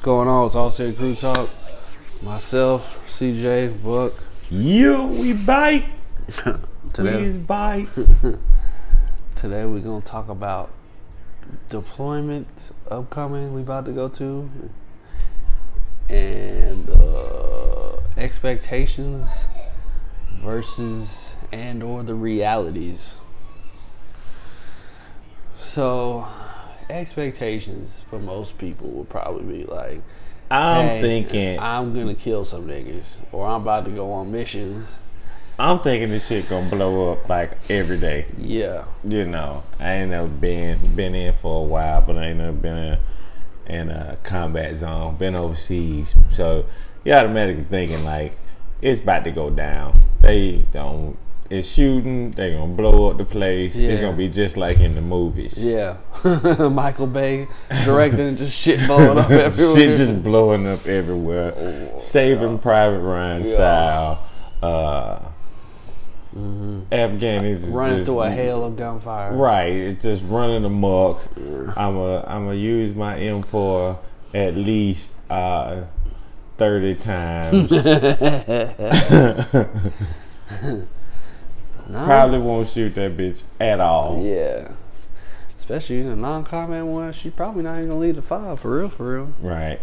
What's going on? It's All City Crew Talk. Myself, CJ, Buck. You, we bite. Today, Please bite. today we're gonna talk about deployment upcoming. We about to go to, and uh, expectations versus and or the realities. So, expectations for most people would probably be like, I'm hey, thinking. I'm gonna kill some niggas, or I'm about to go on missions. I'm thinking this shit gonna blow up like every day. Yeah, You know, I ain't never been been in for a while, but I ain't never been in, in a combat zone. Been overseas, so you automatically thinking like it's about to go down. They don't. It's shooting. They're gonna blow up the place. It's gonna be just like in the movies. yeah. Michael Bay directing just shit blowing up everywhere. Shit just blowing up everywhere. Saving Private Ryan style. Uh, Afghan is Mm-hmm. running just, through a hail of gunfire. Right, it's just running amok. I'm a I'm gonna use my M4 at least uh, thirty times. Nah. Probably won't shoot that bitch at all. Yeah. Especially in a non-combat one, she probably not even gonna lead the five for real, for real. Right.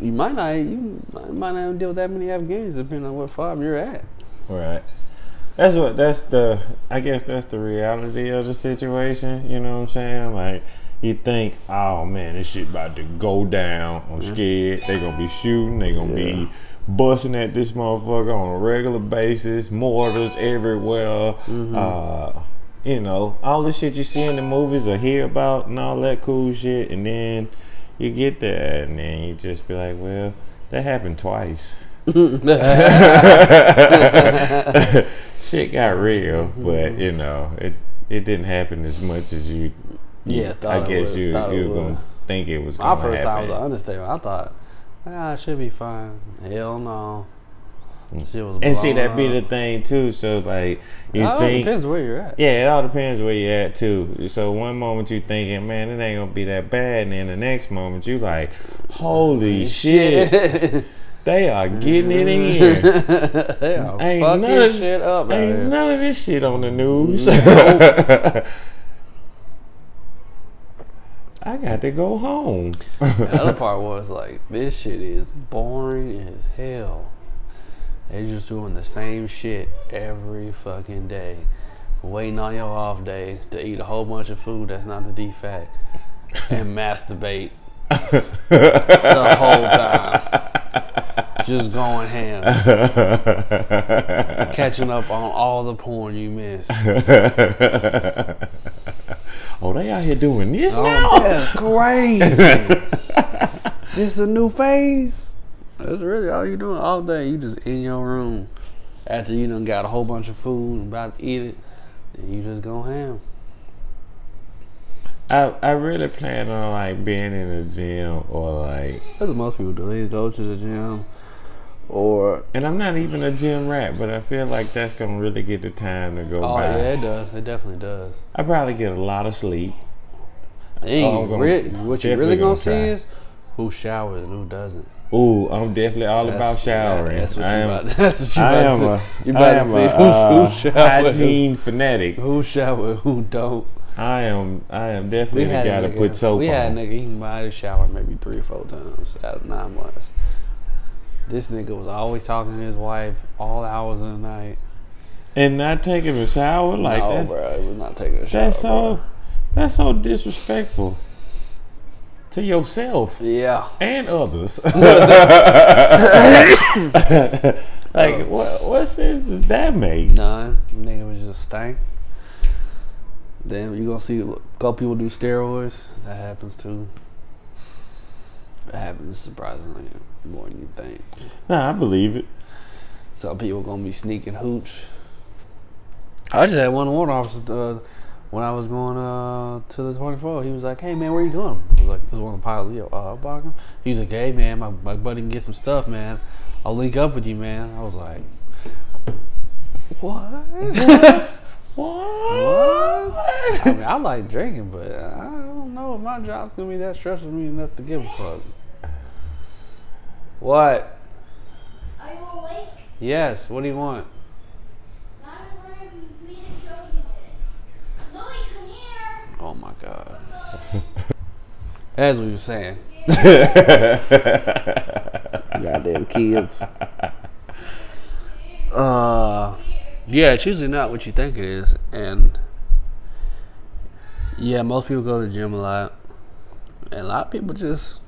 You might not, you might not even deal with that many Afghans depending on what five you're at. Right. That's what that's the I guess that's the reality of the situation, you know what I'm saying? Like you think, oh man, this shit about to go down. I'm scared. They gonna be shooting, they gonna be busting at this motherfucker on a regular basis, mortars everywhere. Uh you know, all the shit you see in the movies or hear about and all that cool shit and then you get there and then you just be like, Well, that happened twice. shit got real, but you know, it it didn't happen as much as you. Yeah, I guess would, you you were gonna think it was gonna My first thought was happen. an understatement. I thought, ah, it should be fine. Hell no. Shit was and see that be the thing too. So like you it think, depends where you're at. yeah, it all depends where you're at too. So one moment you thinking, man, it ain't gonna be that bad, and then the next moment you like, holy shit, they are getting it in. they are Ain't fucking none of- shit up Ain't none of this shit on the news. I got to go home. The other part was like, this shit is boring as hell. They're just doing the same shit every fucking day. Waiting on your off day to eat a whole bunch of food that's not the DFAC and masturbate the whole time. Just going ham. Catching up on all the porn you missed. Oh, they out here doing this Oh, now? that's crazy. this is a new phase. That's really all you doing all day. You just in your room after you done got a whole bunch of food and about to eat it. Then you just go ham. I I really plan on like being in the gym or like, That's what most people do. They go to the gym or and I'm not even a gym rat, but I feel like that's gonna really get the time to go oh by. yeah, it does. It definitely does. I probably get a lot of sleep. Dang, Oh, gonna- re- what you really gonna gonna see is who showers and who doesn't. Ooh, I'm definitely all about That's- showering. That's what I am. about. That's what you I about am to a, see. You I about am to see a who, uh, who showers, hygiene fanatic. who shower, who don't. I am. I am definitely the had a guy to put soap We had a nigga, he can buy the shower maybe three or four times out of nine months. This nigga was always talking to his wife all hours of the night. and not taking a shower like no, that's bro, he was not taking a shower. that's so bro. that's so disrespectful to yourself Yeah. and others. like what what sense does that make? None. Nigga was just stank. Then you gonna see a couple people do steroids. That happens too. That happens surprisingly more than you think. Nah, I believe it. Some people gonna be sneaking hooch. I just had one warrant officer uh, when I was going uh, to the 24. He was like, "Hey man, where you going?" I was like, "It was one of the pilots." Yo, uh, Barker. He was like, "Hey man, my my buddy can get some stuff, man. I'll link up with you, man." I was like, "What?" What? I mean, I like drinking, but I don't know if my job's gonna be that stressful for me enough to give a fuck. What? Are you awake? Yes. What do you want? Now I wanted me to show you this. Louis, come here. Oh my god. That's what you were saying. Goddamn kids. Uh, yeah, it's usually not what you think it is, and yeah, most people go to the gym a lot, and a lot of people just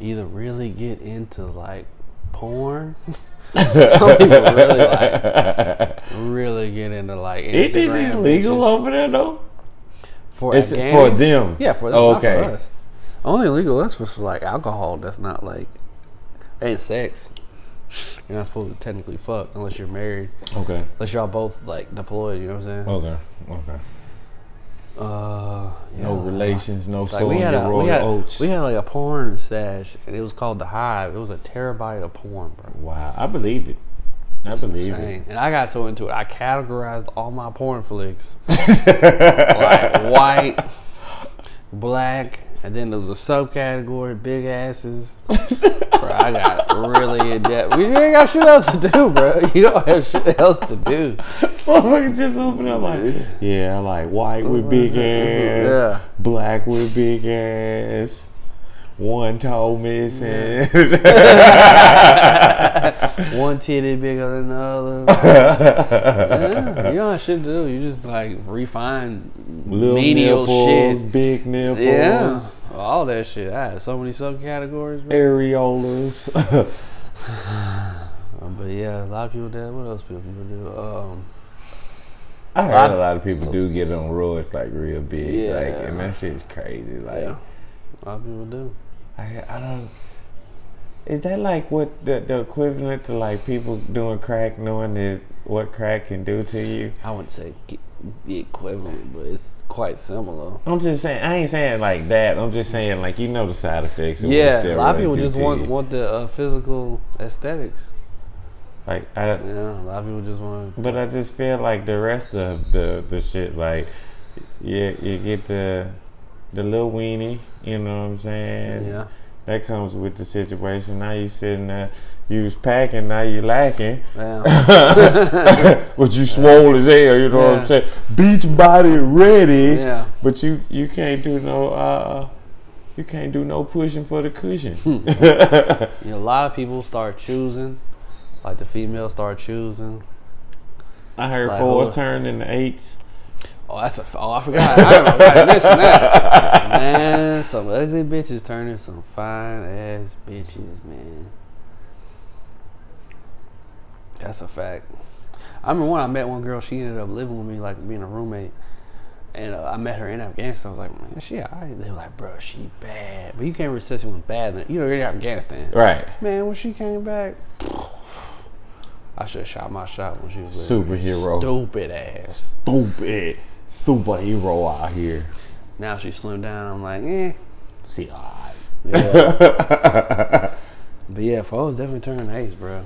either really get into like porn. Some people really like really get into like It Instagram ain't illegal bitches. over there though. for It's for them. Yeah, for them. Oh, not for okay. us. Only illegal us was for like alcohol. That's not like ain't sex. You're not supposed to technically fuck unless you're married. Okay. Unless y'all both like deployed. You know what I'm saying? Okay. Okay. Uh, yeah. No relations, no Like soul we had a royal we had, oats. we had like a porn stash, and it was called the Hive. It was a terabyte of porn, bro. wow, I believe it. I believe it. And I got so into it, I categorized all my porn flicks like white, black, and then there was a subcategory, big asses. bro, I got really in depth. We ain't got shit else to do, bro. You don't have shit else to do. Motherfucker just open up like, yeah, I like white with big ass, Yeah. black with big ass, one toe missing. One titty bigger than the other. yeah, you don't have shit do. You just like refine Little menial nipples, shit. big nipples, Yeah, all that shit. I have so many subcategories. bro. areolas. Um, but yeah, a lot of people do. What else people do? Um, I heard a lot of people do get on roids like real big, Yeah. like, and that shit's crazy. Like, yeah, a lot of people do. I, I don't. Is that like what the, the equivalent to like people doing crack, knowing that what crack can do to you? I wouldn't say the equivalent, but it's quite similar. I'm just saying. I ain't saying like that. I'm just saying like you know the side effects. Yeah, a lot of people just want you. want the uh, physical aesthetics. like I. Yeah, a lot of people just want. But I just feel like the rest of the the shit, like, yeah, you get the the little weenie, you know what I'm saying? Yeah, That comes with the situation. Now you sitting there, you was packing, now you lacking. yeah, but you swole as hell, you know what I'm saying? Beach body ready. yeah. But you you can't do no uh you can't do no pushing for the cushion. Hmm. You know, a lot of people start choosing, like the females start choosing. I heard Like fours turned into eights. Oh, that's a. Oh, I forgot. I forgot mention that. Man, some ugly bitches turning some fine ass bitches, man. That's a fact. I remember when I met one girl, she ended up living with me, like being a roommate. And uh, I met her in Afghanistan. I was like, man, she alright. They were like, bro, she bad. But you can't really she was bad. You know, you're in Afghanistan. Right. Man, when she came back, I should have shot my shot when she was. Superhero. Stupid ass. Stupid superhero out here. Now she slimmed down. I'm like, eh. See, alright. Yeah. but yeah, foes definitely turning ace, bro.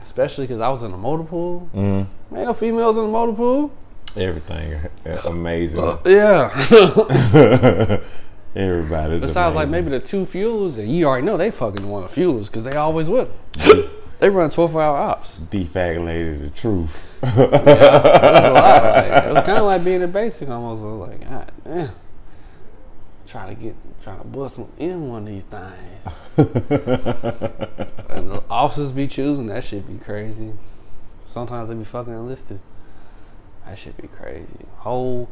Especially because I was in a motor pool. Mm, Ain't no females in the motor pool. everything uh, amazing. Yeah. Everybody's it sounds like maybe the two fuels, and you already know they fucking want the fuels because they always with them. They run 12 hour ops. defag lady the truth. It was. Like, it was kind of like being a basic almost. I was like, God damn. Trying to get, trying to bust them in one of these things. and the officers be choosing. That shit be crazy. Sometimes they be fucking enlisted. That shit be crazy. Whole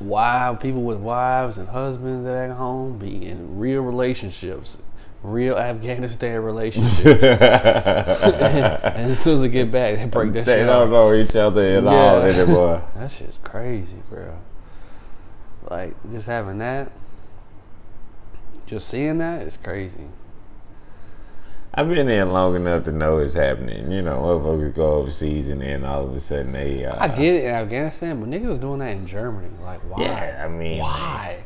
wives, people with wives and husbands at home be in real relationships. Real Afghanistan relationships. and as soon as they get back, they break that they shit They don't know each other at all Yeah. anymore. That shit's crazy, bro. Like just having that, just seeing that is crazy. I've been in long enough to know it's happening. You know, motherfuckers go overseas and then all of a sudden they. Uh, I get it in Afghanistan, but niggas was doing that in Germany. Like, why? Yeah, I mean, why?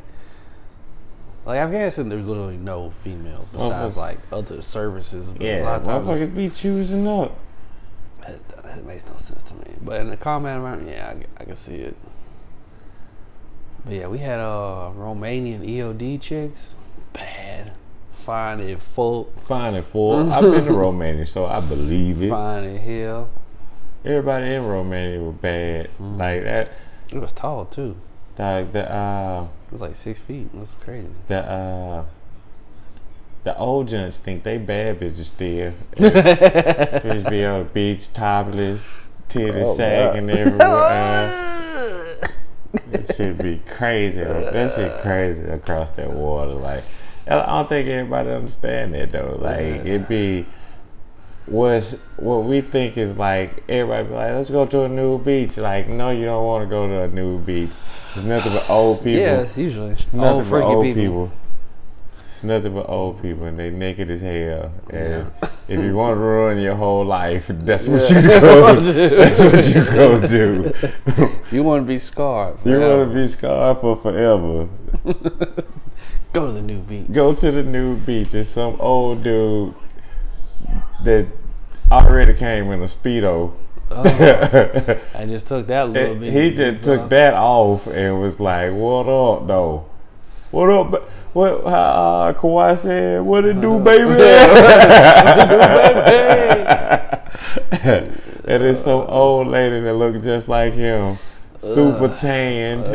Like Afghanistan, there's literally no females besides like other services. But a Yeah, lot of times motherfuckers be choosing up. that, that makes no sense to me. But in the combat environment, yeah, I, I can see it. But yeah, we had uh Romanian EOD chicks, bad. fine and full, Fine and full. I've been to Romania, so I believe it. fine and hell. Everybody in Romania was bad. Mm. Like that. It was tall too. Like the uh was like six feet. It was crazy. the uh the old gents think they bad bitches still. Just be on the beach, topless, titties Oh, sagging everywhere. It should be crazy. That shit crazy across that water. Like I don't think everybody understand that though. Like it be what's what we think is like everybody be like, let's go to a new beach. Like, no, you don't want to go to a new beach. It's nothing but old people. Yeah, it's usually It's old nothing but old people. people. It's nothing but old people, and they naked as hell. And if you want to ruin your whole life, that's what Yeah. you go. that's what you go do. You want to be scarred. you want to be scarred for forever. go to the new beach. Go to the new beach. It's some old dude that already came in a speedo. Oh, I just took that little bit. he just took that off and was like, "What up, though? What up? What uh, Kawhi said? What it do, baby?" and it's some old lady that looked just like him, super tanned,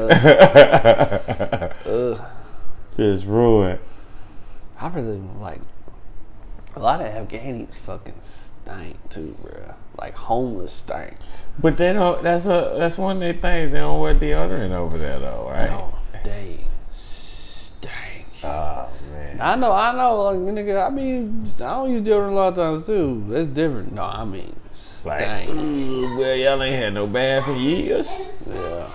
Ugh. just ruined. I really like a lot of Afghanis fucking stink too, bro. Like homeless stink. But they don't. That's a that's one of their things. They don't wear deodorant over there, though, right? No, they stink. Oh man. I know, I know. Like nigga, I mean, I don't use deodorant a lot of times too. That's different. No, I mean, Like, stank. ooh, well, y'all ain't had no bath in years. Yeah.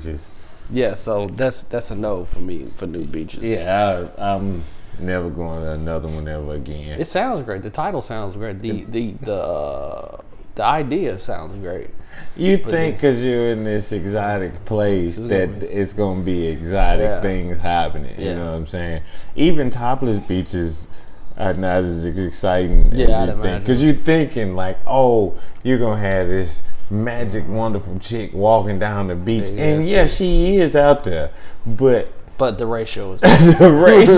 Just, Yeah, so that's that's a no for me for new beaches. yeah, I, I'm never going to another one ever again. It sounds great. The title sounds great. The the the uh, the idea sounds great. You think because you're in this exotic place that it's gonna be exotic Yeah. things happening. You know what I'm saying? Even topless beaches are not as exciting Yeah, as I'd think. imagine. Because you're thinking like, oh, you're gonna have this magic, wonderful chick walking down the beach, Yeah, and yeah, she is out there, but But the ratio is the race,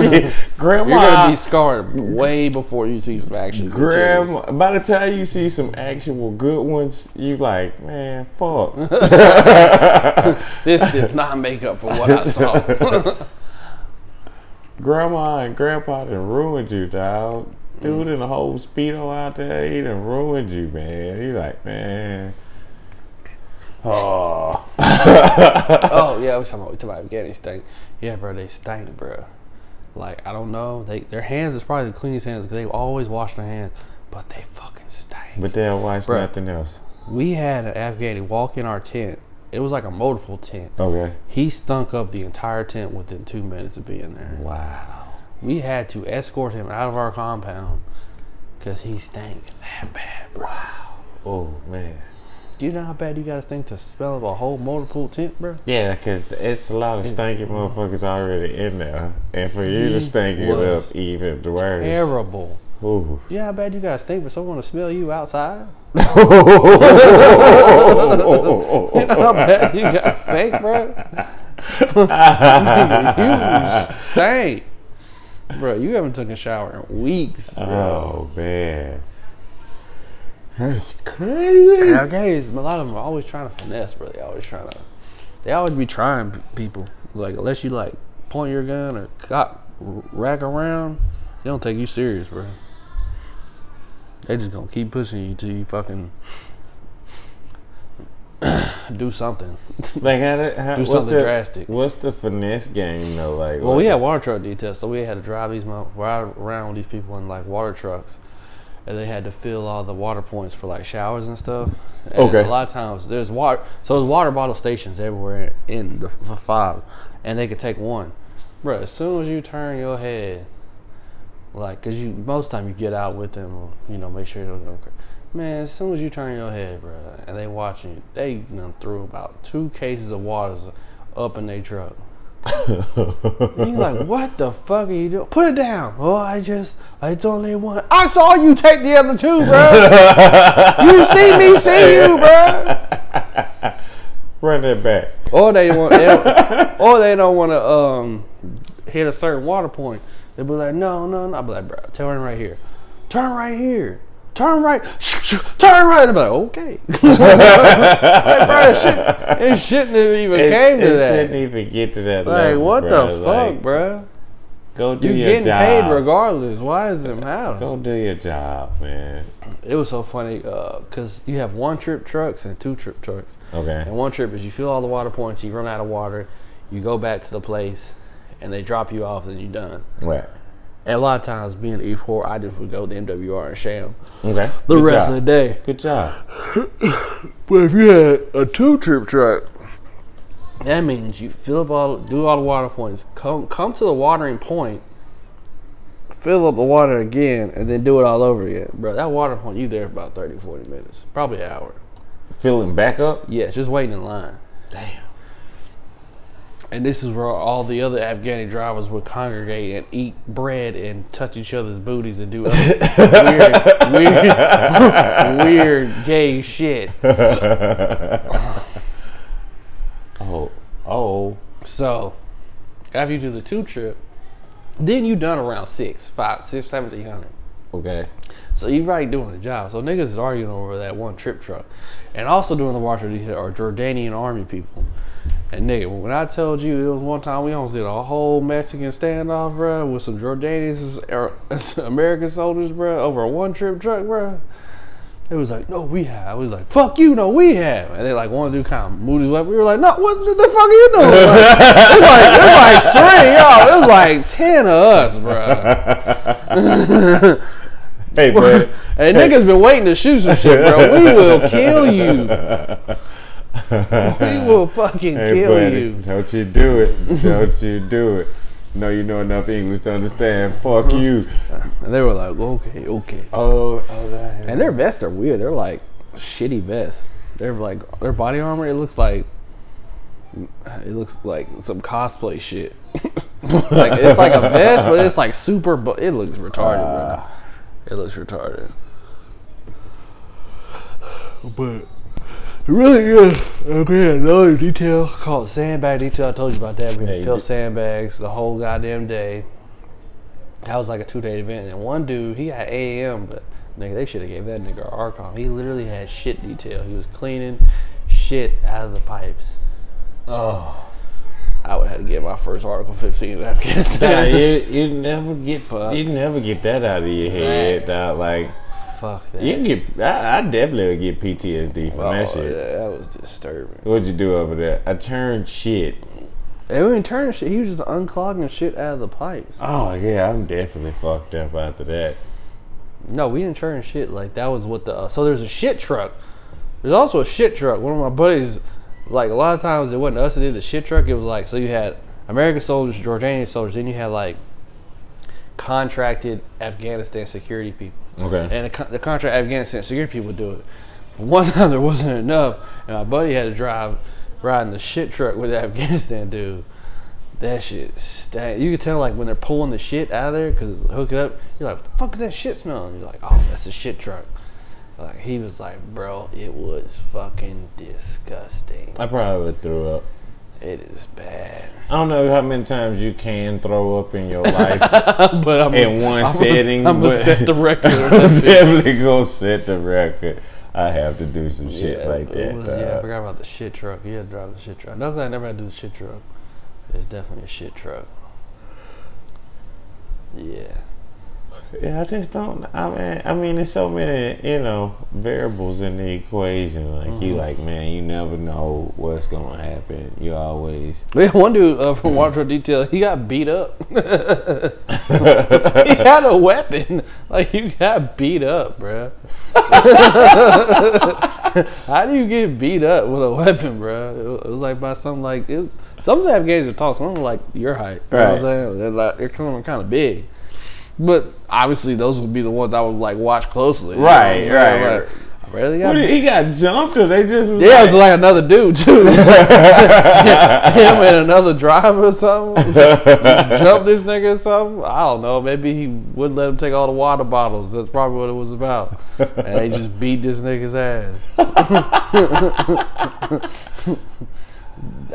grandma. you're gonna be scarred way before you see some action. Grandma, by the time you see some actual good ones, you like, man, fuck. This does not make up for what I saw. Grandma and grandpa done ruined you, dog. Dude mm. in the whole speedo out there, he done ruined you, man. You like, man. Oh, oh yeah, we talking about we talking about Afghani stink. Yeah, bro, they stink, bro. Like I don't know, they their hands is probably the cleanest hands because they always wash their hands, but they fucking stink. but they'll watch Bruh. nothing else. We had an Afghani walk in our tent. It was like a multiple tent. Okay. He stunk up the entire tent within two minutes of being there. Wow. We had to escort him out of our compound because he stank that bad, bro. Wow. Oh man. Do you know how bad you gotta stink to smell of a whole motor pool tent, bro? Yeah, because it's a lot of stinky motherfuckers already in there, and for you to stink it up even worse. Terrible. Ooh. You know how bad you gotta stink for someone to smell you outside? You know how bad you gotta stink, bro? you stink. Bro, you haven't taken a shower in weeks, bro. Oh man. That's crazy. Okay, a lot of them are always trying to finesse, bro. They always trying to. They always be trying p- people. Like unless you like point your gun or cock rack around, they don't take you serious, bro. They just gonna keep pushing you till you fucking do something. Like how, did- how Do what's something the, drastic. What's the finesse game though? Like Well, we had water truck details, so we had to drive these mo- ride around with these people in like water trucks, and they had to fill all the water points for like showers and stuff. And Okay. A lot of times there's water, so there's water bottle stations everywhere in the five, and they could take one, bro. As soon as you turn your head, like, cause you most time you get out with them, you know, make sure you don't go. cra- Man, as soon as you turn your head, bro, and they watching you, they done threw about two cases of waters up in their truck. And you like, what the fuck are you doing? Put it down. Oh, I just, it's only one. I saw you take the other two, bro. you see me see you, bro. Run that back. Or they want, they don't, or they don't want to um hit a certain water point, they'd be like, no, no, no. I'd be like, bro, turn right here. Turn right here. Turn right. Turn right. Be like, okay. like, bro, it, shit, it shouldn't have even It, came to it that. shouldn't even get to that Like, level. what bruh. the fuck, Like, bro? Go do You your getting job. paid regardless. Why does it matter? Go do your job, man. It was so funny uh, because you have one trip trucks and two trip trucks. Okay. And one trip is you fill all the water points, you run out of water, you go back to the place, and they drop you off, and you're done. Right. And a lot of times, being E4, I just would go to MWR and sham Okay. the Good rest job. of the day. Good job. But if you had a two trip truck, that means you fill up all, do all the water points, come come to the watering point, fill up the water again, and then do it all over again, bro. That water point, you there for about 30, 40 minutes, probably an hour. Filling back up. Yeah, just waiting in line. Damn. And this is where all the other Afghani drivers would congregate and eat bread and touch each other's booties and do other weird, weird, weird gay shit. Oh. Oh. So, after you do the two trip, then you done around six, five, six, seventeen hundred. Okay. So you right doing the job. So niggas is arguing over that one trip truck, and also doing the washer detail are Jordanian army people. And nigga, when I told you it was one time we almost did a whole Mexican standoff, bro, with some Jordanians, or er, American soldiers, bro, over a one trip truck, bro. It was like, no, we have. It was like, fuck you, no, we have. And they like one dude kind of his weapon. We were like, no, what the fuck are you doing? It was like, it was like three, y'all. It was like ten of us, bro. Hey, bro. Hey, niggas been waiting to shoot some shit, bro. We will kill you. We will fucking Hey, kill buddy, you. don't you do it. Don't you do it. No, you know enough English to understand. Fuck you. And they were like, okay, okay. Oh, okay. And their vests are weird. They're like shitty vests. They're like their body armor. It looks like it looks like some cosplay shit. like it's like a vest, but it's like super. Bu- it looks retarded, bro. Ah. It looks retarded. But it really is. Okay, another detail called sandbag detail. I told you about that. We Yeah, had you fill sandbags the whole goddamn day. That was like a two day event. And one dude, he had AM, but nigga, they should have gave that nigga ARCOM. He literally had shit detail. He was cleaning shit out of the pipes. Oh. I would have to get my first Article 15 in Nah, Afghanistan. you, you never get Fuck. you never get that out of your head. Dog. Like Fuck that. you can get, I, I definitely would get PTSD from oh, that shit. yeah, that was disturbing. What'd you do over there? I turned shit. And we didn't turning shit. He was just unclogging shit out of the pipes. Oh yeah, I'm definitely fucked up after that. No, we didn't turn shit. Like that was what the. Uh, so there's a shit truck. There's also a shit truck. One of my buddies, like a lot of times it wasn't us that did the shit truck. It was like so you had American soldiers, Jordanian soldiers, then you had like contracted Afghanistan security people. Okay. And the, the contract Afghanistan security people do it. But one time there wasn't enough, and my buddy had to drive riding the shit truck with the Afghanistan dude. That shit stank. You could tell like when they're pulling the shit out of there because hook it up. You're like, what the fuck is that shit smell? And you're like, oh, that's a shit truck. Like he was like, bro, it was fucking disgusting. I probably would throw up. It is bad. I don't know how many times you can throw up in your life but I'm in one setting, I'm gonna set the record. I'm definitely gonna set the record. I have to do some shit like that. was- yeah, I forgot about the shit truck. Yeah, drive the shit truck. Nothing I never had to do the shit truck. It's definitely a shit truck. Yeah. Yeah, I just don't. I mean, I mean, there's so many, you know, variables in the equation. Like Mm-hmm. you, like man, you never know what's gonna happen. You always. We had one dude uh, from Wardrobe Detail. He got beat up. he had a weapon. Like you got beat up, bruh. How do you get beat up with a weapon, bruh? It was, it was like by some like it, some of the Afghans are tall. Some of them are like your height. You know what I'm Right. saying? They're like they're kind of kind of big. But obviously, those would be the ones I would like watch closely. you know Right, right, Like, I really got did- he got jumped, or they just was yeah, it was like, like another dude too. Him and another driver or something. Jumped this nigga or something. I don't know. Maybe he wouldn't let him take all the water bottles. That's probably what it was about. And they just beat this nigga's ass.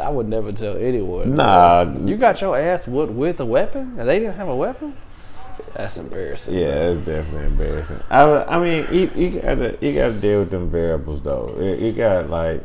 I would never tell anyone. Nah, You got your ass whooped with a weapon, and they didn't have a weapon. That's embarrassing. Yeah, it's definitely embarrassing. I, I mean, you, you gotta you gotta deal with them variables though. You, you got like,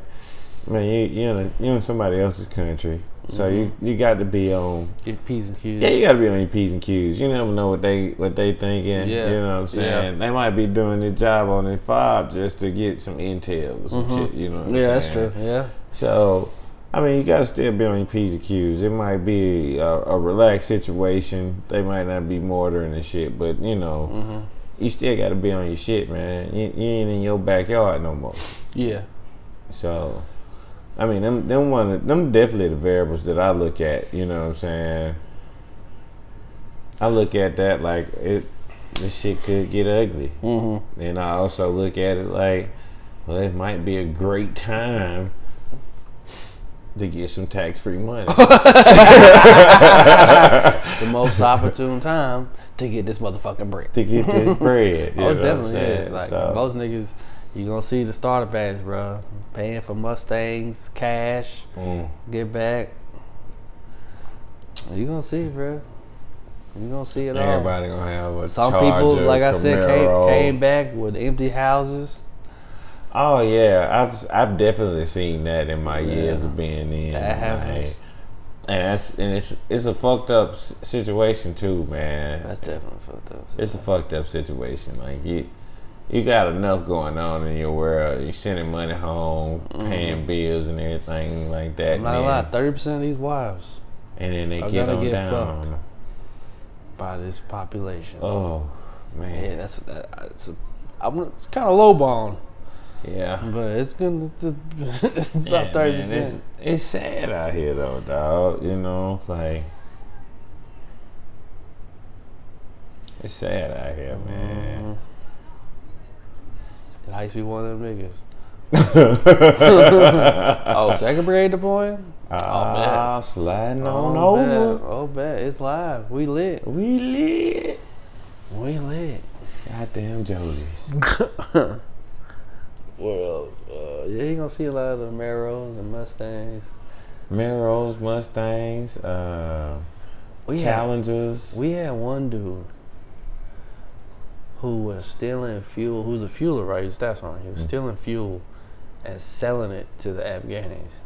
man, you you in a, you in somebody else's country, so you you got to be on. Get P's and Q's. Yeah, you got to be on your p's and q's. You never know what they what they thinking. Yeah. You know what I'm saying? Yeah. They might be doing their job on their fob just to get some intel or some shit. You know what I'm Mm-hmm. yeah, that's true. Yeah. So, I mean, you got to still be on your P's and Q's. It might be a, a relaxed situation. They might not be mortaring and shit, but you know, Mm-hmm. you still got to be on your shit, man. You, you ain't in your backyard no more. Yeah. So, I mean, them them one of- them definitely the variables that I look at. You know what I'm saying? I look at that like it. This shit could get ugly, Mm-hmm. and I also look at it like, well, it might be a great time to get some tax free money. The most opportune time to get this motherfucking bread. to get this bread. Oh, it definitely is. Like So, most niggas, you gonna see the starter packs, bro. Paying for Mustangs, cash, mm, get back. You gonna see, bro. You gonna see it all. everybody gonna have a Some Charger, people, like I said, came, came back with empty houses. Oh yeah, I've I've definitely seen that in my years of being in. That happens. like, and that's and it's it's a fucked up situation too, man. That's definitely fucked up. It's a fucked up situation. Like you, you got enough going on in your world. You sending money home, paying bills and everything like that. Mm-hmm. I'm not and, gonna lie, then, thirty percent of these wives and then they get on get down. by this population. Oh man, Yeah, that's that, it's, a, I'm, it's kind of low bone, yeah. but it's gonna it's, it's Yeah, about thirty man, It's, it's sad out here though, dog. You know, like it's sad out here, man. And I used to be one of them niggas. oh, second grade the point? Ah, sliding on oh, over. Bet. Oh, bet. It's live. We lit. We lit. We lit. Goddamn Jodies. Well, uh, yeah, you gonna see a lot of the Camaros and Mustangs. Maros, Mustangs, uh, We had, we had one dude who was stealing fuel. Who's a fueler, right? His staff's on. He was stealing fuel and selling it to the Afghanis.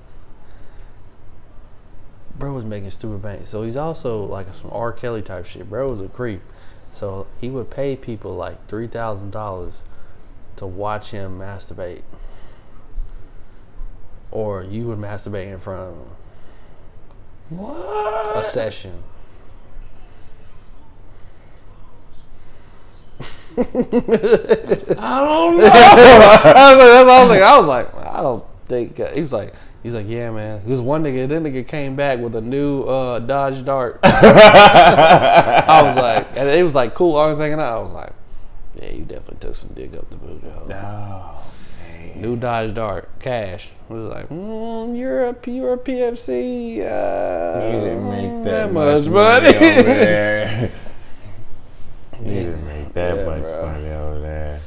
Bro was making stupid bank. So he's also like some R. Kelly type shit. Bro was a creep. So he would pay people like three thousand dollars to watch him masturbate. Or you would masturbate in front of him. What? A session. I don't know. I was, that's what I was like, I was like, I don't think. uh," he was like, he's like, yeah, man. He was one nigga. Then nigga came back with a new uh, Dodge Dart. I was like, and it was like cool. I was hanging out. I was like, yeah, you definitely took some dig up the boot, yo. Oh, man. New Dodge Dart, cash. I was like, mm, you're a you're a PFC. Uh, You didn't make that, much much money. money over there. you didn't make that Yeah, much bro. money over there.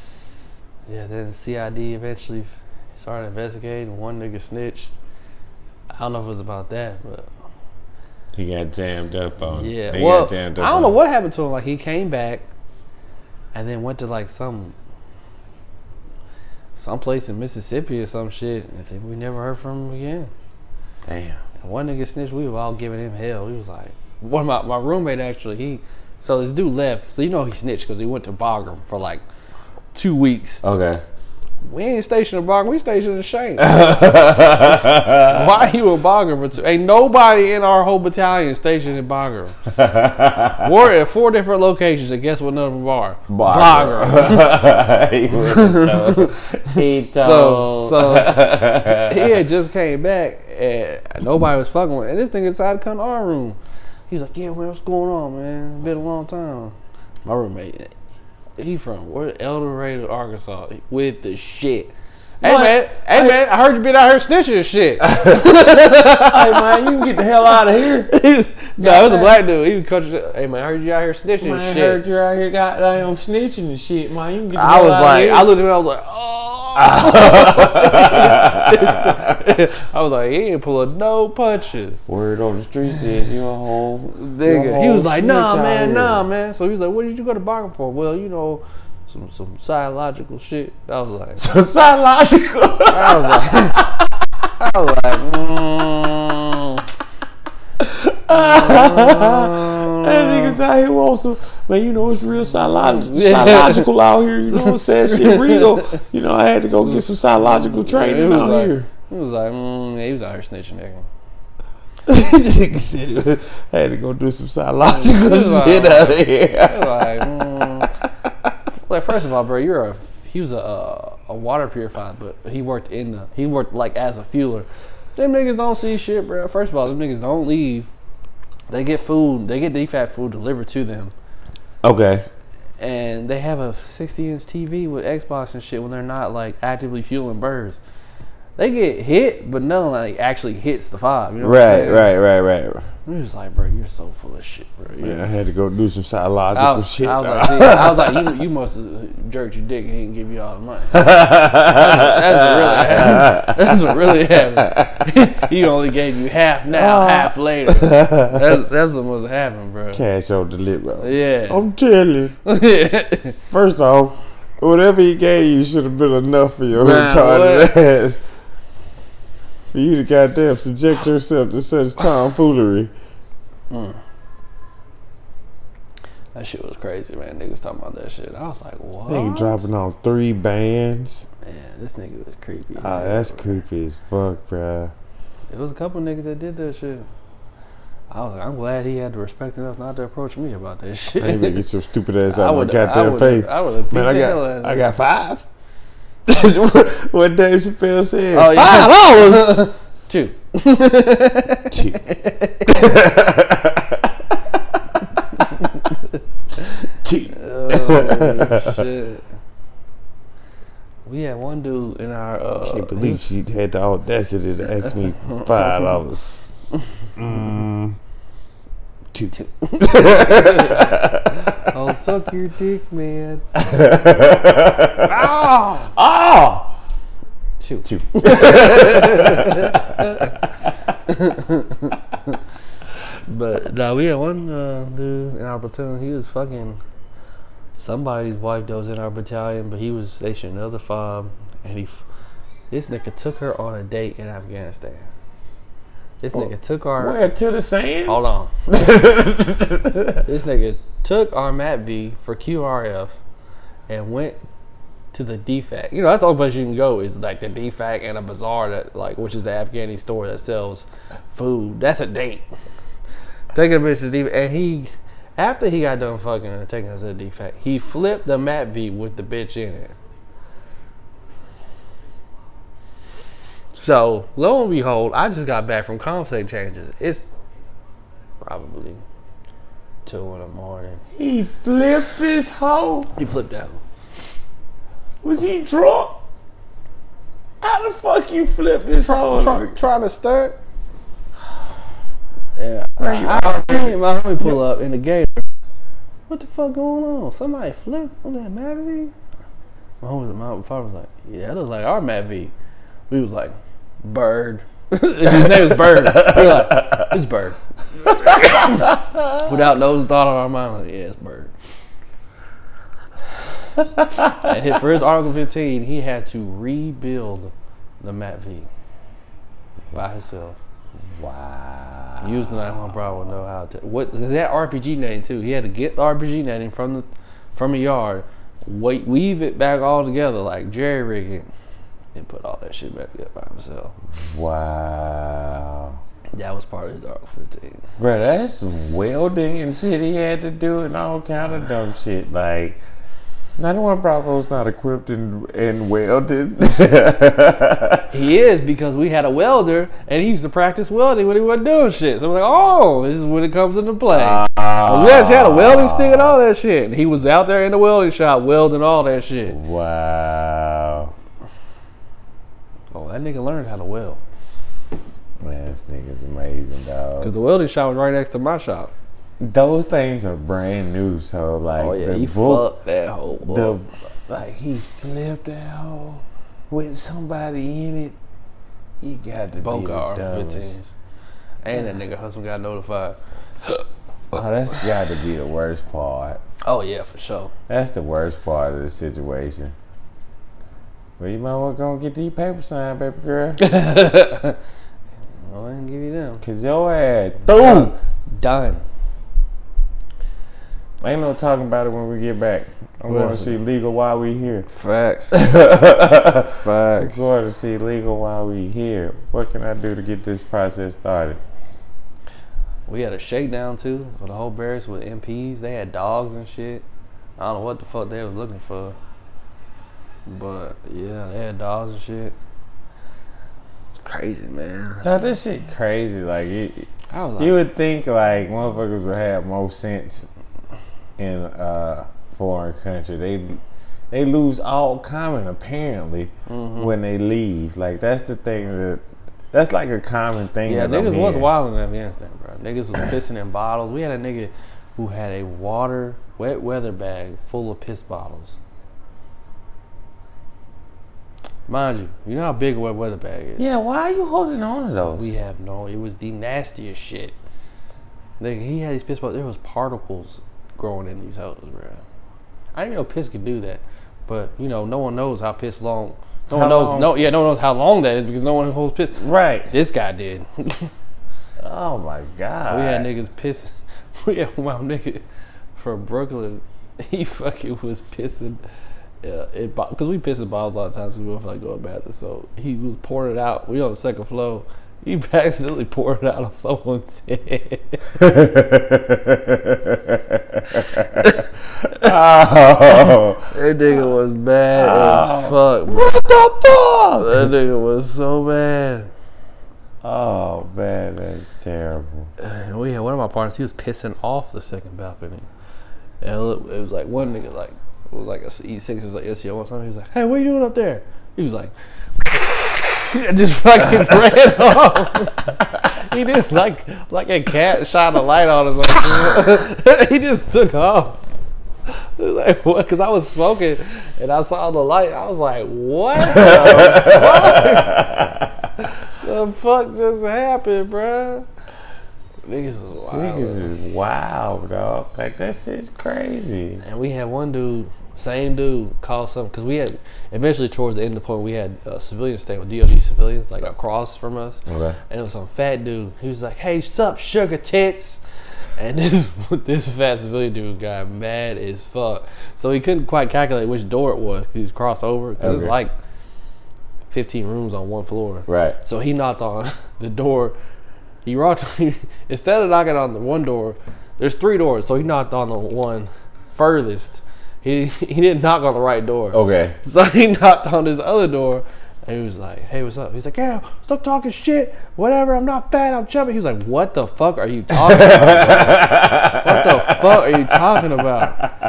Yeah, then CID eventually started investigating. One nigga snitched. I don't know if it was about that, but He got jammed up on. yeah. He well, got jammed up I don't know what happened to him. Like he came back, and then went to like some some place in Mississippi or some shit. And I think we never heard from him again. Damn. And one nigga snitched. We were all giving him hell. He was like, one of my my roommate actually. He so this dude left. So you know he snitched because he went to Bagram for like two weeks. Okay. We ain't stationed in Bagram. We stationed in Shane. Why you in Bagram for two? Ain't nobody in our whole battalion stationed in Bagram. We're at four different locations, and guess what none of them are? Bagram. he would've told. He So, told. so he had just came back, and nobody was fucking with. And this thing decided to come to our room. He was like, "Yeah, man, what's going on, man? It's been a long time." My roommate, he from where? El Dorado, Arkansas, with the shit. Hey What? man, hey man, I heard you been out here snitching and shit. hey man, you can get the hell out of here. no, it was a black dude. He was country. Hey man, I heard you out here snitching Man, I heard you out here goddamn snitching and shit, man. You can get the I hell was out like, of here. I looked at him. I was like, oh. I was like, he ain't pulling no punches. Word on the street says you a whole Nigga. He was like, nah, man, here." nah, man. So he was like, what did you go to Bagram for? Well, you know, some some psychological shit. I was like, Psychological. I was like, I was like, mm, That niggas out here want some, man, you know, it's real psychological, psychological out here. You know what I'm saying? Shit real. You know, I had to go get some psychological training out like, here. He was like, mm, yeah, he was out here snitching, nigga. Said it I had to go do some psychological shit out here. Like, mm. like first of all, bro, you're a he was a a, a water purifier, but he worked in the he worked like as a fueler. Them niggas don't see shit, bro. First of all, them niggas don't leave. They get food. They get DFAC food delivered to them, Okay. and they have a 60 inch TV with Xbox and shit when they're not like actively fueling birds. They get hit, but nothing like actually hits the five. You know I'm Right, right, right, right. We was like, bro, you're so full of shit, bro. You- Man, I had to go do some psychological I was, shit. I was like, I was like, you, you must have jerked your dick and he didn't give you all the money. That's what really happened. That's what really happened. he only gave you half now, ah. half later. That's, that's what must have happened, bro. Cash on the lip, bro. Yeah. I'm telling you. First off, whatever he gave you should have been enough for your retarded what? ass. For you to goddamn subject yourself to such tomfoolery. that shit was crazy, man. Niggas talking about that shit. I was like, what? Nigga dropping on three bands. Man, this nigga was creepy. Ah, that's bro. creepy as fuck, bruh. It was a couple niggas that did that shit. I was like, I'm glad he had the respect enough not to approach me about that shit. I ain't gonna get your stupid ass I out of my would- I goddamn would- face. I would've Man, I beat the hell out got, I got five. what Dave Chappelle said? Oh, yeah. Five dollars. Two. Two. Two. Oh, shit. We had one dude in our. Uh, Can't believe she had the audacity to ask me for five dollars. Mm, two. Two. I'll suck your dick, man. Oh, Two. two. Two. But now we had one uh, dude in our platoon. He was fucking somebody's wife that was in our battalion, but he was stationed in another fob, and he, this nigga took her on a date in Afghanistan. This nigga oh. took our. Where to the sand? Hold on. this nigga took our MATV for QRF and went to the DFAC. You know, that's the only place you can go is like the DFAC and a bazaar that like which is the Afghani store that sells food. That's a date. Taking a bitch to DFAC and he after he got done fucking and taking us to the DFAC, he flipped the MATV with the bitch in it. So lo and behold, I just got back from ComSec changes. It's probably two in the morning. He flipped his hoe. He flipped out. Was he drunk? How the fuck you flipped his hoe? Try, trying to stunt. Yeah. Bro, you I, I, I, my homie pull up in the gator. What the fuck going on? Somebody flipped? Was that MATV? My homie, my father was like, yeah, that looks like our MATV. We was like, Bird. His name is Bird. We were like, it's Bird. Without no thought on our mind, like, yeah, it's Bird. and for his Article 15, he had to rebuild the MATV by himself. Wow. Using the 91 Bravo know how to what that RPG netting too. He had to get the RPG netting from the from a yard, wait, weave it back all together like jerry rigging, and put all that shit back together by himself. Wow. That was part of his Article 15. Bro, that's welding and shit he had to do and all kind of dumb shit. Like, 91 Bravo's not equipped and, and welded. He is because we had a welder and he used to practice welding when he wasn't doing shit. So we're like, oh, this is when it comes into play. Ah. we actually had a welding stick and all that shit. And he was out there in the welding shop welding all that shit. Wow. That nigga learned how to weld. Man, this nigga's amazing, dog. Because the welding shop was right next to my shop. Those things are brand new, so like Oh yeah, the he book, fucked that whole the like he flipped that whole. with somebody in it, He got to Both be the car dumbest. 15s. And that nigga husband got notified. Oh, that's got to be the worst part. Oh yeah, for sure. That's the worst part of the situation. Well, you might well go and get these papers signed, baby girl. Well, I didn't give you them. Cause your ass, boom. Done. Ain't no talking about it when we get back. I'm What going to else? see legal while we here. Facts. I'm Facts. going to see legal while we here. What can I do to get this process started? We had a shakedown too for the whole barracks with MPs. They had dogs and shit. I don't know what the fuck they was looking for. But yeah, they had dogs and shit. It's crazy, man. Now this shit crazy. Like it, I was like, you would think like motherfuckers would have more sense in a foreign country. They they lose all common apparently Mm-hmm. when they leave. Like that's the thing that that's like a common thing. yeah, I'm niggas was hearing. wild in Afghanistan, bro. Niggas was pissing in bottles. We had a nigga who had a water wet weather bag full of piss bottles. Mind you, you know how big a wet weather bag is. Yeah, why are you holding on to those? We have no. It was the nastiest shit. Nigga, he had these piss balls. There was particles growing in these hoes, bro. I didn't know piss could do that, but you know, no one knows how piss long. No How one knows. long? No, yeah, no one knows how long that is because no one holds piss. right. This guy did. Oh my god. We had niggas pissing. We had one nigga from Brooklyn. He fucking was pissing. Yeah, it because we piss in bottles a lot of times. We feel like going bathroom, so he was pouring it out. We on the second floor. He accidentally poured it out on someone's head. oh. That nigga was mad as oh. fuck. What the fuck? That nigga was so mad. Oh man, that's terrible. And we had one of my partners. He was pissing off the second balcony, and it was like one nigga like it was like a E six. It was like SEO or something. He was like, "Hey, what are you doing up there?" He was like, and just fucking ran off. he did like like a cat shot a light on us. Like, he just took off. Like what? Because I was smoking and I saw the light. I was like, "What the fuck? the fuck just happened, bruh?" Niggas was wild. Niggas is wild, dog. Like that shit's crazy. And we had one dude, same dude, call something because we had eventually towards the end of the point we had uh, civilians staying with DoD civilians like across from us, Okay. and it was some fat dude. He was like, "Hey, sup, sugar tits," and this this fat civilian dude got mad as fuck. So he couldn't quite calculate which door it was. 'cause He was crossed over because Okay. it's like fifteen rooms on one floor. Right. So he knocked on the door. He rocked instead of knocking on the one door. There's three doors, so he knocked on the one furthest. He he didn't knock on the right door. Okay. So he knocked on his other door, he was like, "Hey, what's up?" He's like, "Yeah, stop talking shit. Whatever. I'm not fat. I'm chubby." He was like, "What the fuck are you talking about? what the fuck are you talking about?"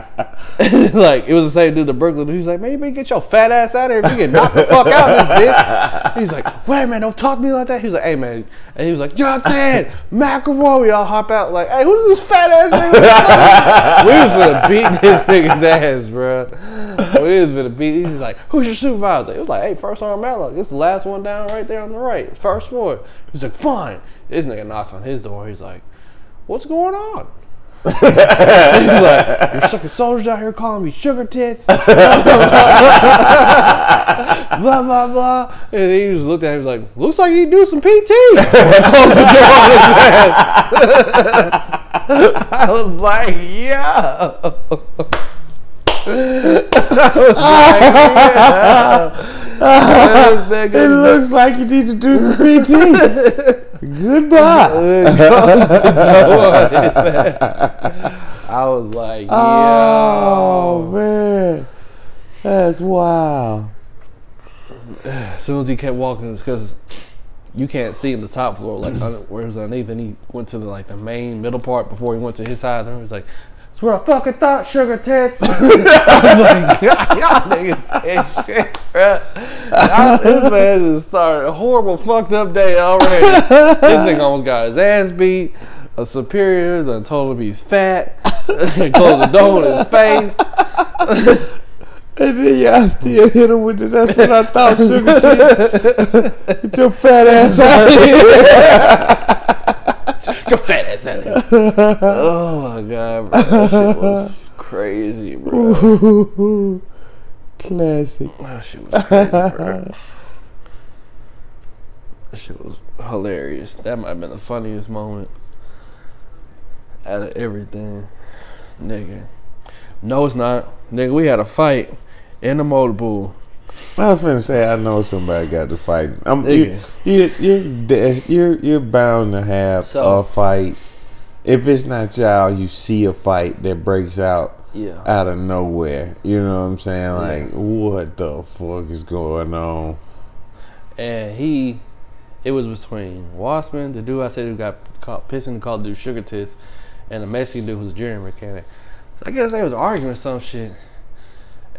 like it was the same dude, the Brooklyn. dude. He was like, "Man, you better get your fat ass out of here. You get knocked the fuck out, of this bitch." He's like, "Wait, man, don't talk to me like that." He was like, "Hey, man," and he was like, "Johnson, McElroy." We all hop out like, "Hey, who's this fat ass nigga?" we was gonna beat this nigga's ass, bro. We was gonna beat. He was like, "Who's your supervisor?" It was like, "Hey, first arm It's the last one down right there on the right, first floor." He's like, "Fine." This nigga knocks on his door. He's like, "What's going on?" He's like, "Your sucking soldiers out here calling me sugar tits." blah blah blah. And he just looked at him. He was like, "Looks like you do some PT." I was like. I was like, yeah. It looks like you need to do some PT. Goodbye. I was like, "Yo." Oh man, that's wild. as soon as he kept walking, because you can't see in the top floor, like under, where it was underneath, and he went to the like the main middle part before he went to his side. And he was like, "That's what I fucking thought, sugar tits." I was like, y'all niggas ain't shit, bro." I- This man just started a horrible, fucked up day already. this nigga almost got his ass beat. A superior done told him he's fat. Closed the door in his face. And then y'all still hit him with the that's what I thought sugar tits. Get your fat ass out of here. Your fat ass out here. Oh my god, bro. That shit was crazy, bro. Classic. That shit was crazy, bro. That shit was hilarious. That might have been the funniest moment out of everything. Nigga. No, it's not. Nigga, we had a fight in the motor pool. I was finna say I know somebody got to fight. I'm you, you, you're you're you're bound to have So- a fight. If it's not y'all, you see a fight that breaks out Yeah. out of nowhere. You know what I'm saying? Like, what the fuck is going on? and he, it was between Wassman, the dude I said who got caught pissing and called dude sugar tits, and a Mexican dude who's a junior mechanic. I guess they was arguing some shit.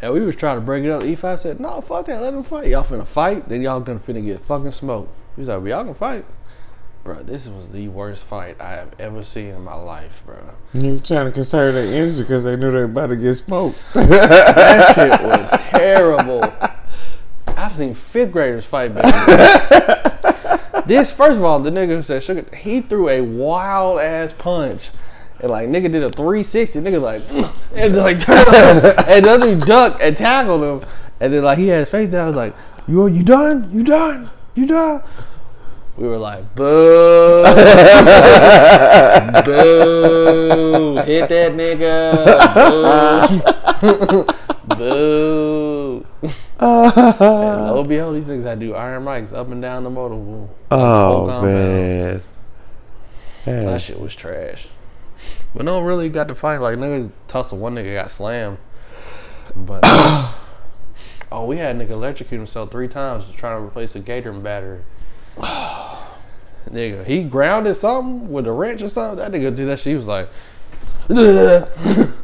And we was trying to break it up. E5 said, no, fuck that, let them fight. Y'all finna fight, then y'all gonna finna get fucking smoked. He was like, well, y'all gonna fight. Bro, this was the worst fight I have ever seen in my life, bro. You was trying to conserve their energy because they knew they were about to get smoked. That shit was terrible. I've seen fifth graders fight better. this, first of all, the nigga who said sugar, he threw a wild ass punch. And like nigga did a 360, nigga like and like turned around, and the other ducked and tackled him. And then like he had his face down, I was like, You you done? You done? You done? We were like, boo, boo, hit that nigga, boo, boo. and lo and behold, these niggas that do iron mikes up and down the motor oh man, That shit was trash. But no one really got to fight. Like niggas tussle, one nigga got slammed. But oh, we had nigga electrocute himself three times just trying to replace a Gator battery. nigga, he grounded something with a wrench or something. That nigga did that shit. He was like,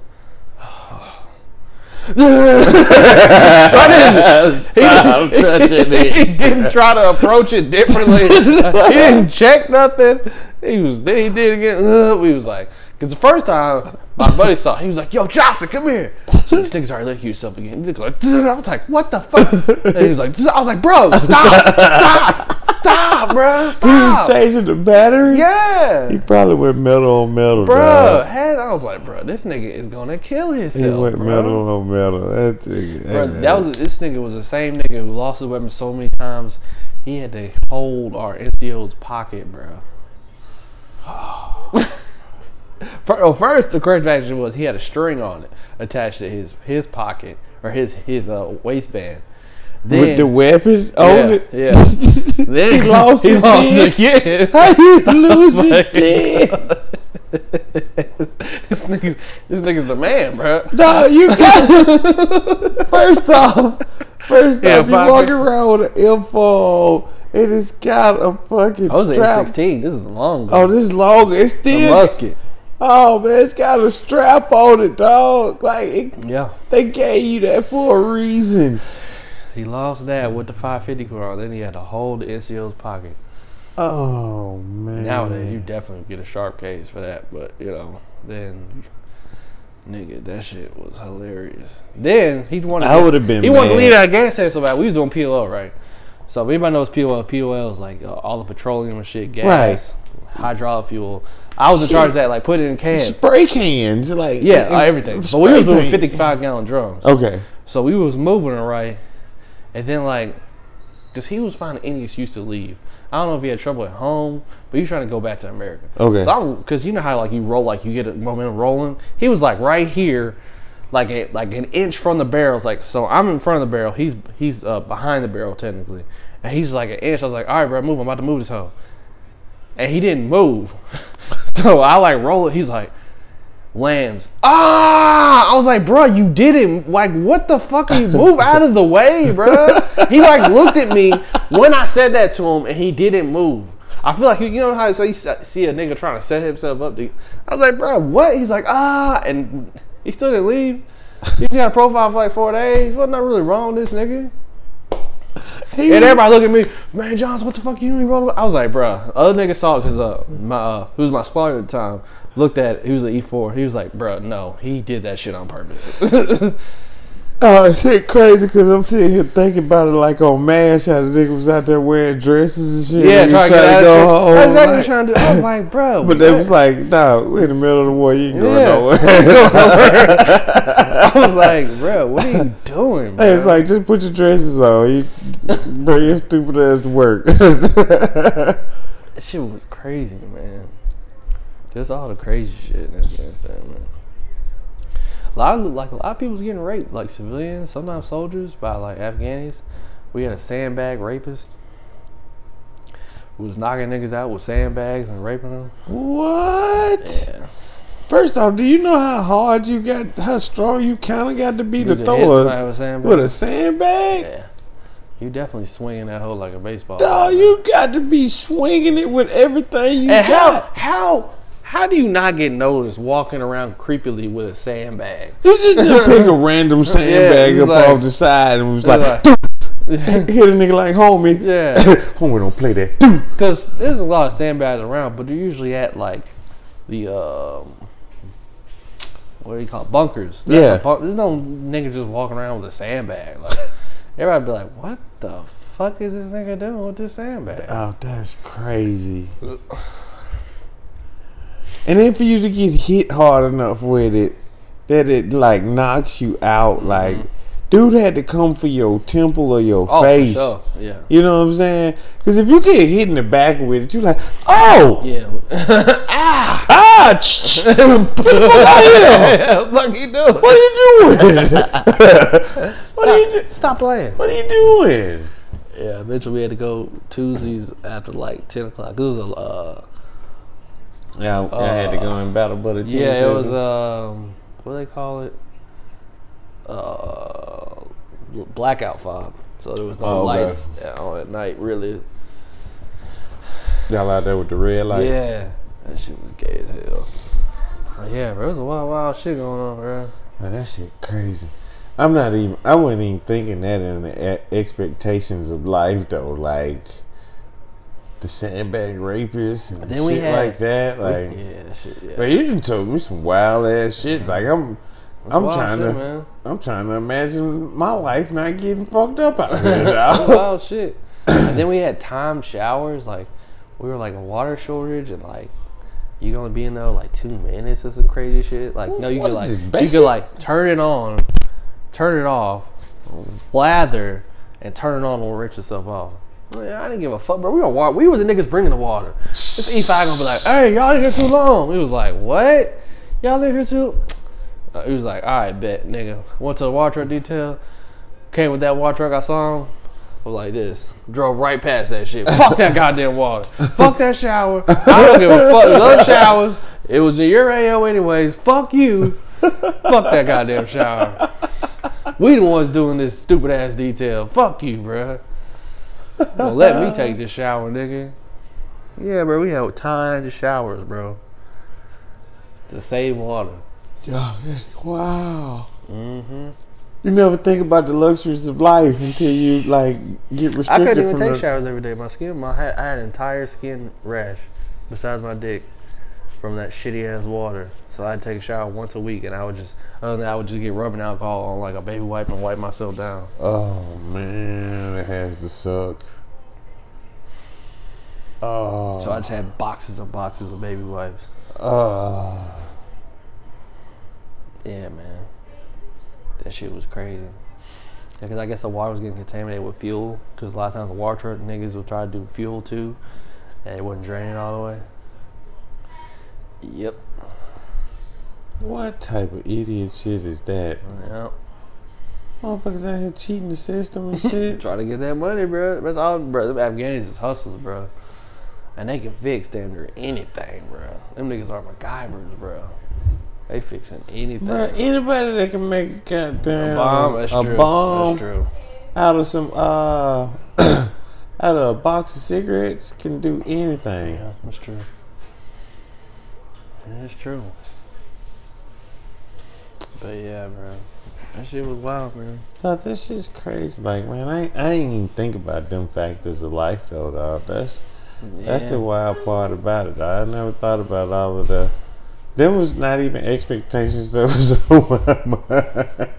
"I Stop touching he it. didn't try to approach it differently. he didn't check nothing. He was then he did again. Uh, we was like, because the first time my buddy saw, it, he was like, "Yo, Johnson, come here." So these niggas already you yourself again. He like, I was like, "What the fuck?" And he was like, "I was like, bro, stop, stop, stop, bro, He was changing the battery. Yeah, He probably went metal on metal, bro. Had I was like, bro, this nigga is gonna kill himself. He went bro. metal on metal. That nigga, Bro, that was this nigga was the same nigga who lost his weapon so many times. He had to hold our NCO's pocket, bro. Fir- oh, first, the correct action was he had a string on it attached to his his pocket or his his uh, waistband. Then, with the weapon on yeah, it. yeah. then He lost he it lost then? again. How you lose my it this nigga's this nigga's the man, bro. No, you got First off, first Yeah, off, you walking around with an info and it's got a fucking I was strap. 16. This is long ago. Oh, this is longer. It's still a musket. Oh man, it's got a strap on it, dog. Like it, Yeah. they gave you that for a reason. He lost that with the 550 cord. Then he had to hold the NCO's pocket. Oh man. Nowadays, you definitely get a sharp case for that. But you know, then nigga, that shit was hilarious. Then he wanted. I would've been He wanted to leave Afghanistan so bad. We was doing POL right. So if anybody knows POL, POL is like uh, all the petroleum and shit, gas, hydraulic fuel. I was in charge of that, like put it in cans. spray cans, like Yeah, uh, everything. But we was doing 55 gallon drums. Okay. So we was moving it right, and then like, cause he was finding any excuse to leave. I don't know if he had trouble at home, but he was trying to go back to America. Okay. So I'm, cause you know how like you roll, like you get a momentum rolling. He was like right here, like a, like an inch from the barrels. Like so, I'm in front of the barrel. He's he's uh, behind the barrel technically, and he's like an inch. I was like, all right, bro, move. I'm about to move this hoe, and he didn't move. so I like roll it. He's like lands. Ah! I was like, bro, you didn't. Like, what the fuck? Are you move out of the way, bro. He like looked at me when I said that to him, and he didn't move. I feel like you know how so you see a nigga trying to set himself up. To, I was like, bro, what? He's like, ah, and he still didn't leave. He just got a profile for like four days. What's not really wrong with this nigga. He And everybody look at me, man, Johns, what the fuck you rolling? I was like, bruh. Other nigga saw it because uh, my uh, who was my spotter at the time looked at. it. He was an E4. He was like, bruh, no, he did that shit on purpose. Oh, shit crazy because I'm sitting here thinking about it like oh, on MASH, how the nigga was out there wearing dresses and shit. Yeah, He was trying to get out go of home, That's exactly I'm like- trying to do. I was like, bro. But they was like, nah, we're in the middle of the war. You ain't going Yeah. nowhere. I was like, bro, what are you doing, bro? Hey, it's like, just put your dresses on. You bring your stupid ass to work. That shit was crazy, man. Just all the crazy shit in Afghanistan, man. A lot of like a lot of people was getting raped, like civilians, sometimes soldiers, by like Afghanis. We had a sandbag rapist who was knocking niggas out with sandbags and raping them. what? Yeah, First off, do you know how hard you got, how strong you kind of got to be to throw a, with a sandbag. with a sandbag? yeah, you definitely swinging that hoe like a baseball. Dog, you got to be swinging it with everything you And got. how how do you not get noticed walking around creepily with a sandbag? You just didn't pick a random sandbag it's up like- off the side and was like, like- hit a nigga like homie. Yeah. homie don't play that. Because there's a lot of sandbags around, but they're usually at like the um, what do you call it? bunkers? Yeah. bunk- there's no nigga just walking around with a sandbag. Like everybody be like, "What the fuck is this nigga doing with this sandbag?" Oh, that's crazy. And then for you to get hit hard enough with it that it like knocks you out, like dude had to come for your temple or your oh, face. for sure. Yeah. You know what I'm saying? Because if you get hit in the back with it, you like, oh, Yeah. ah! ah, ch- ch- get the fuck out here. Fuck you doing? What are you doing? what are you do- Stop playing. What are you doing? Yeah, eventually we had to go Tuesdays after like ten o'clock. It was a uh, Yeah, I had to go in battle, but it yeah, it was um, what do they call it? Uh, blackout FOB. So there was no Oh, okay. lights on at night. Really, y'all out there with the red light. yeah, that shit was gay as hell. But yeah, bro, it was a wild, wild shit going on, bro. Man, that shit crazy. I'm not even. I wasn't even thinking that in the expectations of life though. Like the sandbag rapists and Then we shit had- like that. Like, yeah, shit, yeah. but you done told me some wild ass shit. Like I'm, I'm trying shit, to, man. I'm trying to imagine my life not getting fucked up out here. That's wild shit. And then we had timed showers. Like we were like a water shortage, and like you gonna be in there like two minutes or some crazy shit. Like no, you What could like you could like turn it on, turn it off, lather, and turn it on and rinse yourself off. Man, I didn't give a fuck, bro. We were wa- we were the niggas bringing the water. This E5 gonna be like, hey, y'all in here too long. He was like, what? Y'all in here too? Uh, he was like, all right, bet, nigga. Went to the water truck detail. Came with that water truck I saw him. Was like this. Drove right past that shit. Fuck that goddamn water. Fuck that shower. I don't give a fuck. Other showers. It was in your AO anyways. Fuck you. Fuck that goddamn shower. We the ones doing this stupid ass detail. Fuck you, bruh. Don't let me take this shower, nigga. Yeah, bro. We have timed showers, bro. To save water. Yeah, wow. Mm-hmm. You never think about the luxuries of life until you like get restricted. I couldn't even from take the, showers every day. My skin, my had, I had an entire skin rash, besides my dick, from that shitty ass water. So I'd take a shower once a week, and I would just, other than that, I would just get rubbing alcohol on like a baby wipe and wipe myself down. Oh man, it has to suck. Oh, So I just had boxes and boxes of baby wipes. oh. Yeah, man, that shit was crazy. Because I guess the water was getting contaminated with fuel. Because a lot of times the water truck niggas would try to do fuel too, and it wasn't draining all the way. Yep. What type of idiot shit is that? Yep. Motherfuckers out here cheating the system and shit. Try to get that money, bro. That's all, bro. Them Afghanis is hustlers, bro. And they can fix damn near anything, bro. Them niggas are MacGyvers, bro. They fixing anything. Bruh, anybody that can make a goddamn a bomb, that's a true. bomb That's true. out of some uh out of a box of cigarettes can do anything. Yeah, that's true. That's true. But yeah, bro. That shit was wild, man. Thought this shit's crazy. Like man, I I ain't even think about them factors of life though, dog. That's that's the Yeah. wild part about it. I never thought about all of the them was not even expectations. That was on my mind.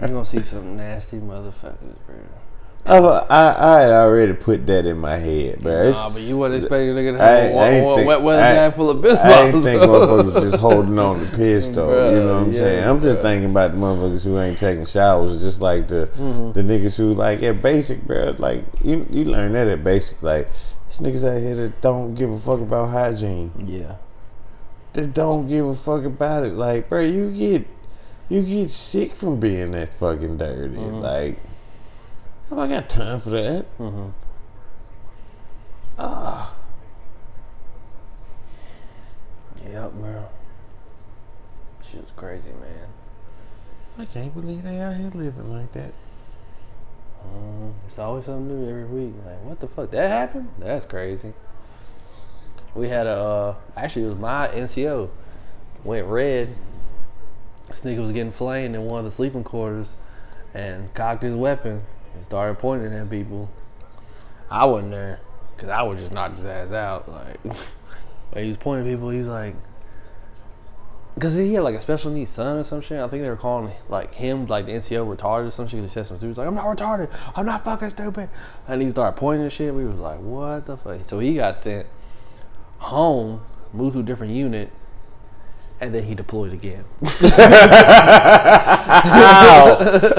You gonna see some nasty motherfuckers, bro. I, I, I already put that in my head, bro. Nah, but you wasn't expecting a nigga to have a I ain't wa- wa- wet weather bag full of piss I ain't think motherfuckers just holding on to piss though. you know what I'm Bruh, saying? I'm just bruh. thinking about the motherfuckers who ain't taking showers, just like the Mm-hmm. the niggas who like at basic, bro. Like you you learn that at basic. Like these niggas out here that don't give a fuck about hygiene. Yeah. That don't give a fuck about it. Like, bro, you get you get sick from being that fucking dirty. Mm-hmm. Like, have I got time for that? Mm-hmm. Ah, Yep, bro. Shit's crazy, man. I can't believe they out here living like that. Mhm. It's always something new every week. Like, what the fuck? That happened? That's crazy. We had a, uh, actually, it was my NCO. Went red. This nigga was getting flamed in one of the sleeping quarters and cocked his weapon and started pointing at people. I wasn't there because I would just knock his ass out. Like, he was pointing at people. He was like, because he had like a special needs son or some shit. I think they were calling like him like the NCO retarded or some shit. He said some stupid like I'm not retarded. I'm not fucking stupid. And he started pointing and shit. We was like, what the fuck? So he got sent home, moved to a different unit, and then he deployed again.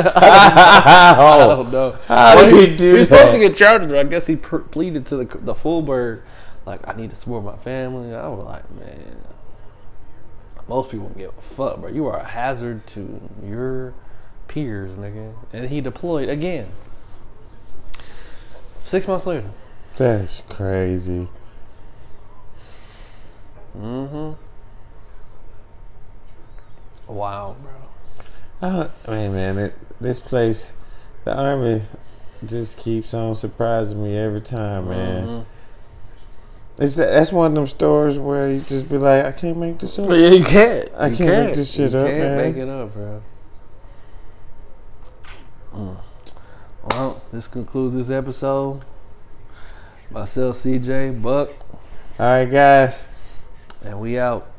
I How? don't know. How Well, did he he- do he was supposed to get charged, but I guess he pr- pleaded to the the full bird, like I need to support my family. I was like, man, most people don't give a fuck, bro. You are a hazard to your peers, nigga. And he deployed again. Six months later. That's crazy. Mm-hmm. Wow, bro. I don't, man, it, this place, the army, just keeps on surprising me every time, man. Mhm. It's that, that's one of them stories where you just be like, I can't make this up. Yeah, you can't. I You can't make this shit up. you up, can't man. make it up, bro. Mm. Well, this concludes this episode. Myself, CJ, Buck, All right, guys. and we out.